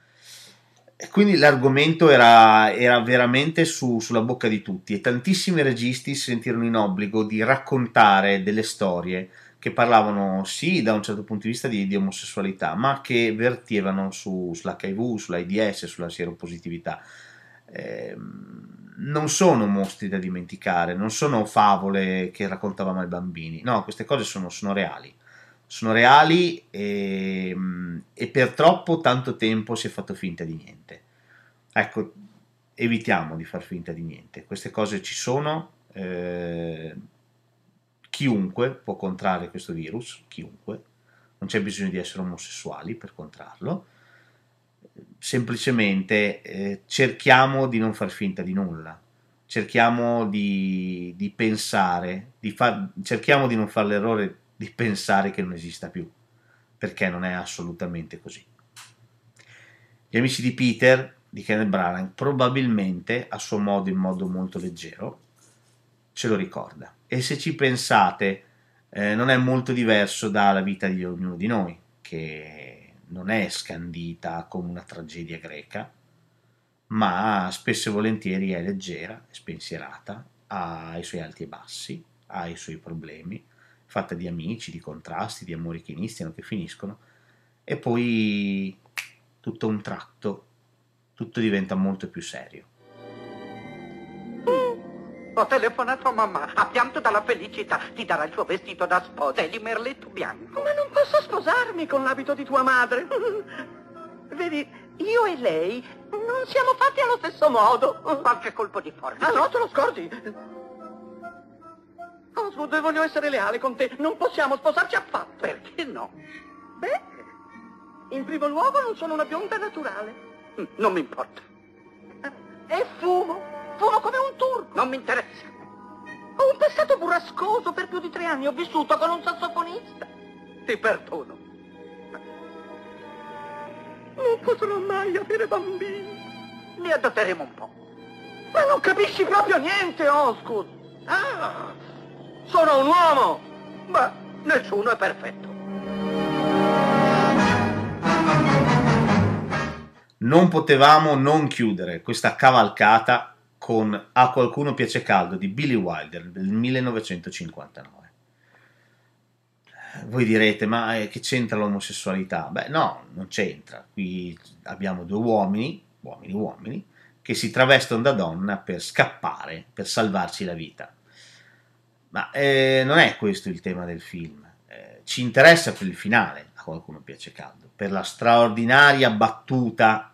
Quindi l'argomento era, era veramente su- sulla bocca di tutti e tantissimi registi si sentirono in obbligo di raccontare delle storie che parlavano sì da un certo punto di vista di, di omosessualità, ma che vertivano su, sull'HIV, sull'AIDS, sulla sieropositività. Ehm, non sono mostri da dimenticare, non sono favole che raccontavamo ai bambini, no, queste cose sono, sono reali. Sono reali e, e per troppo tanto tempo si è fatto finta di niente. Ecco, evitiamo di far finta di niente. Queste cose ci sono. eh, chiunque può contrarre questo virus, chiunque. Non c'è bisogno di essere omosessuali per contrarlo. Semplicemente eh, cerchiamo di non far finta di nulla. Cerchiamo di, di pensare, di far, cerchiamo di non fare l'errore di pensare che non esista più, perché non è assolutamente così. Gli amici di Peter, di Kenneth Branagh, probabilmente a suo modo, in modo molto leggero, ce lo ricorda. E se ci pensate, eh, non è molto diverso dalla vita di ognuno di noi, che non è scandita come una tragedia greca, ma spesso e volentieri è leggera, è spensierata, ha i suoi alti e bassi, ha i suoi problemi, fatta di amici, di contrasti, di amori che iniziano, che finiscono, e poi tutto un tratto tutto diventa molto più serio. Ho telefonato a mamma, ha pianto dalla felicità. Ti darà il suo vestito da sposa e di merletto bianco. Ma non posso sposarmi con l'abito di tua madre. Vedi, io e lei non siamo fatti allo stesso modo. Qualche colpo di forza. Ah no, te lo scordi? Oswald, voglio essere leale con te. Non possiamo sposarci affatto. Perché no? Beh, in primo luogo non sono una bionda naturale. Non mi importa. E fumo. Fumo come un turco. Non mi interessa. Ho un passato burrascoso. Per più di tre anni ho vissuto con un sassofonista. Ti perdono. Non potrò mai avere bambini. Ne adotteremo un po'. Ma non capisci proprio niente, Osgood. Ah, sono un uomo. Ma nessuno è perfetto. Non potevamo non chiudere questa cavalcata con A qualcuno piace caldo di Billy Wilder del 1959. Voi direte, ma eh, che c'entra l'omosessualità? Beh, no, non c'entra. Qui abbiamo due uomini, uomini uomini, che si travestono da donna per scappare, per salvarci la vita. Ma eh, non è questo il tema del film. Eh, ci interessa per il finale, a qualcuno piace caldo, per la straordinaria battuta.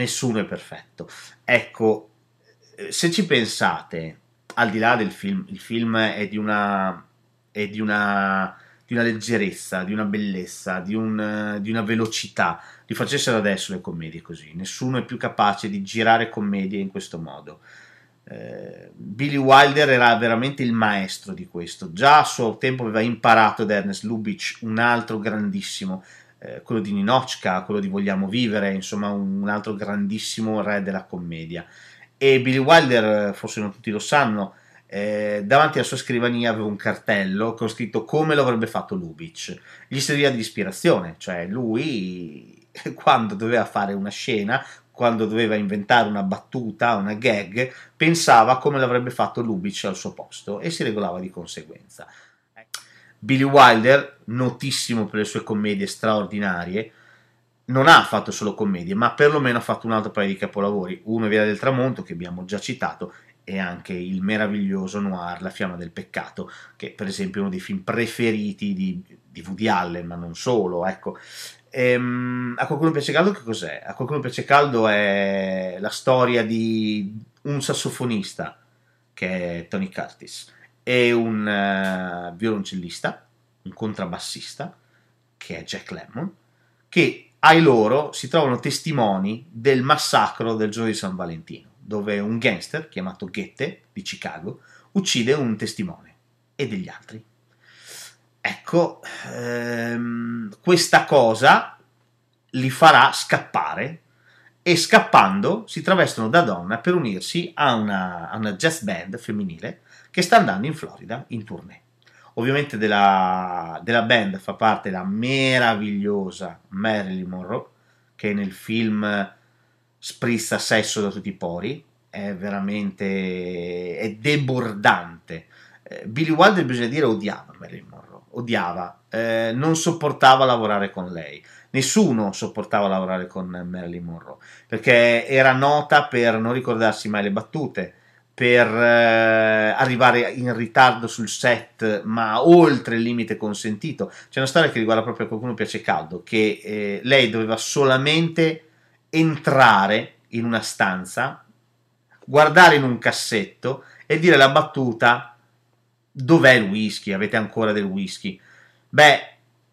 Nessuno è perfetto. Ecco, eh, se ci pensate, al di là del film, il film è di una, è di una, di una leggerezza, di una bellezza, di, un, di una velocità. Li facessero adesso le commedie così. Nessuno è più capace di girare commedie in questo modo. Eh, Billy Wilder era veramente il maestro di questo. Già a suo tempo aveva imparato da Ernest Lubitsch, un altro grandissimo, eh, quello di Ninochka, quello di Vogliamo vivere, insomma un, un altro grandissimo re della commedia. E Billy Wilder, forse non tutti lo sanno, eh, davanti alla sua scrivania aveva un cartello con scritto come lo avrebbe fatto Lubitsch. Gli serviva di ispirazione, cioè lui quando doveva fare una scena, quando doveva inventare una battuta, una gag, pensava come l'avrebbe fatto Lubitsch al suo posto e si regolava di conseguenza. Billy Wilder, notissimo per le sue commedie straordinarie, non ha fatto solo commedie, ma perlomeno ha fatto un altro paio di capolavori. Uno è Via del Tramonto, che abbiamo già citato, e anche il meraviglioso noir La fiamma del peccato, che per esempio è uno dei film preferiti di, di Woody Allen, ma non solo, ecco. Ehm, a qualcuno piace caldo che cos'è? A qualcuno piace caldo è la storia di un sassofonista, che è Tony Curtis, e un uh, violoncellista, un contrabbassista, che è Jack Lemmon, che ai loro si trovano testimoni del massacro del giorno di San Valentino, dove un gangster chiamato Goethe di Chicago uccide un testimone e degli altri. Ecco, ehm, questa cosa li farà scappare e scappando si travestono da donna per unirsi a una, a una jazz band femminile che sta andando in Florida in tournée. Ovviamente della, della band fa parte la meravigliosa Marilyn Monroe, che nel film sprizza sesso da tutti i pori, è veramente è debordante. Eh, Billy Wilder, bisogna dire, odiava Marilyn Monroe, odiava, eh, non sopportava lavorare con lei. Nessuno sopportava lavorare con Marilyn Monroe perché era nota per non ricordarsi mai le battute, per eh, arrivare in ritardo sul set, ma oltre il limite consentito. C'è una storia che riguarda proprio qualcuno piace caldo, che eh, lei doveva solamente entrare in una stanza, guardare in un cassetto e dire la battuta dov'è il whisky? Avete ancora del whisky? Beh,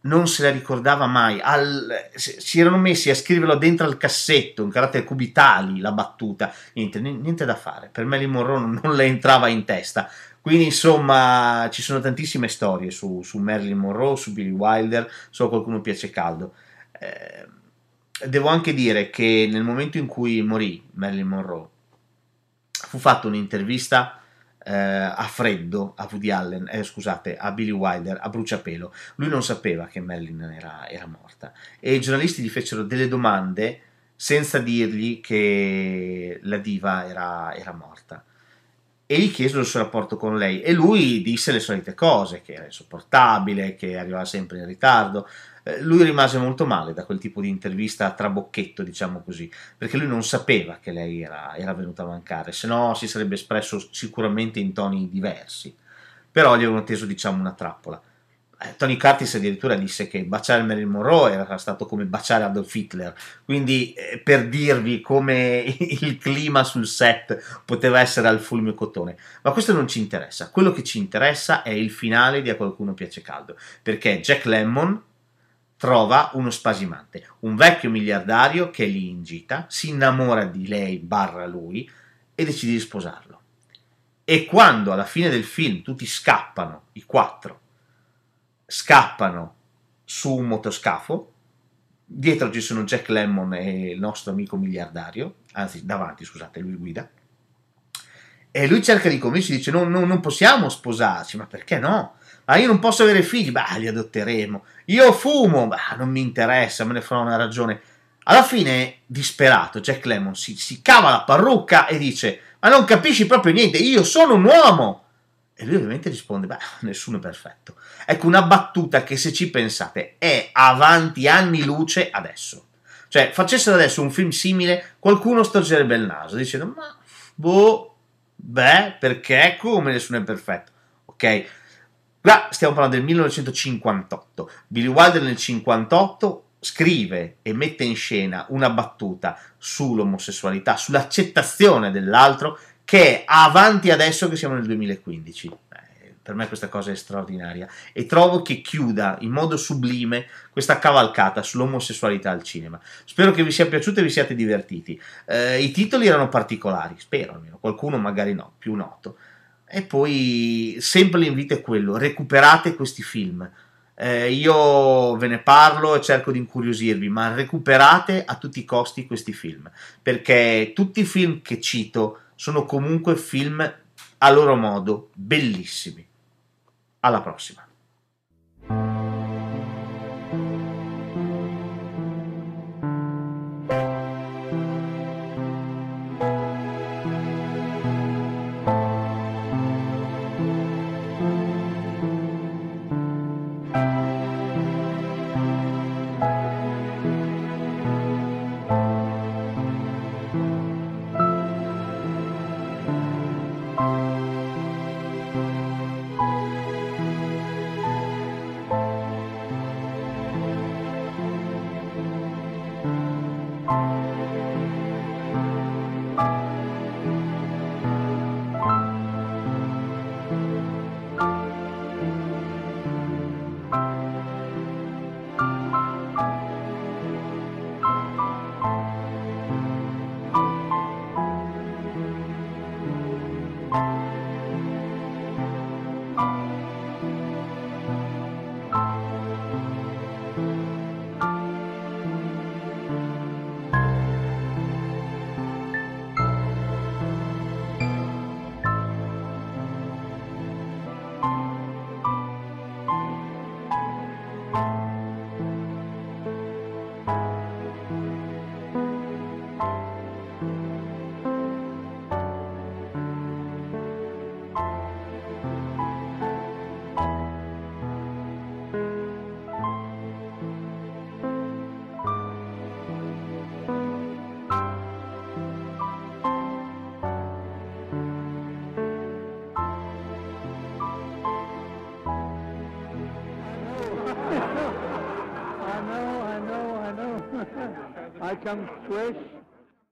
non se la ricordava mai. Al, si erano messi a scriverlo dentro al cassetto in caratteri cubitali la battuta. Niente, niente da fare. Per Marilyn Monroe non, le entrava in testa. Quindi, insomma, ci sono tantissime storie su, su Marilyn Monroe, su Billy Wilder, a qualcuno piace caldo. Eh, devo anche dire che nel momento in cui morì Marilyn Monroe, fu fatta un'intervista eh, a freddo a Woody Allen, eh, scusate, a Billy Wilder, a bruciapelo. Lui non sapeva che Marilyn era, era morta e i giornalisti gli fecero delle domande senza dirgli che la diva era, era morta e gli chiesero il suo rapporto con lei e lui disse le solite cose, che era insopportabile, che arrivava sempre in ritardo. Eh, lui rimase molto male da quel tipo di intervista a trabocchetto, diciamo così, perché lui non sapeva che lei era, era venuta a mancare, se no si sarebbe espresso sicuramente in toni diversi. Però gli avevano teso, diciamo, una trappola. Eh, Tony Curtis addirittura disse che baciare Marilyn Monroe era stato come baciare Adolf Hitler, quindi eh, per dirvi come il clima sul set poteva essere al fulmine cotone. Ma questo non ci interessa, quello che ci interessa è il finale di A qualcuno piace caldo, perché Jack Lemmon trova uno spasimante, un vecchio miliardario che è lì in gita, si innamora di lei barra lui e decide di sposarlo. E quando alla fine del film tutti scappano, i quattro, scappano su un motoscafo, dietro ci sono Jack Lemmon e il nostro amico miliardario, anzi davanti scusate, lui guida, e lui cerca di convincersi, dice no, no, non possiamo sposarci, ma perché no? Ma io non posso avere figli, bah, li adotteremo. Io fumo, bah, non mi interessa, me ne farò una ragione. Alla fine, disperato, Jack Lemmon si, si cava la parrucca e dice: Ma non capisci proprio niente, io sono un uomo! E lui ovviamente risponde: Beh, nessuno è perfetto. Ecco una battuta che, se ci pensate, è avanti anni luce adesso. Cioè, facessero adesso un film simile, qualcuno storgerebbe il naso dicendo: Ma boh, beh, perché? Come nessuno è perfetto? Ok? Qua stiamo parlando del 1958. Billy Wilder nel 58 scrive e mette in scena una battuta sull'omosessualità, sull'accettazione dell'altro, che è avanti adesso che siamo nel 2015. Eh, per me questa cosa è straordinaria e trovo che chiuda in modo sublime questa cavalcata sull'omosessualità al cinema. Spero che vi sia piaciuto e vi siate divertiti. Eh, I titoli erano particolari, spero almeno, qualcuno magari no, più noto. E poi sempre l'invito è quello, recuperate questi film. Eh, io ve ne parlo e cerco di incuriosirvi, ma recuperate a tutti i costi questi film, perché tutti i film che cito sono comunque film a loro modo bellissimi. Alla prossima. I come fresh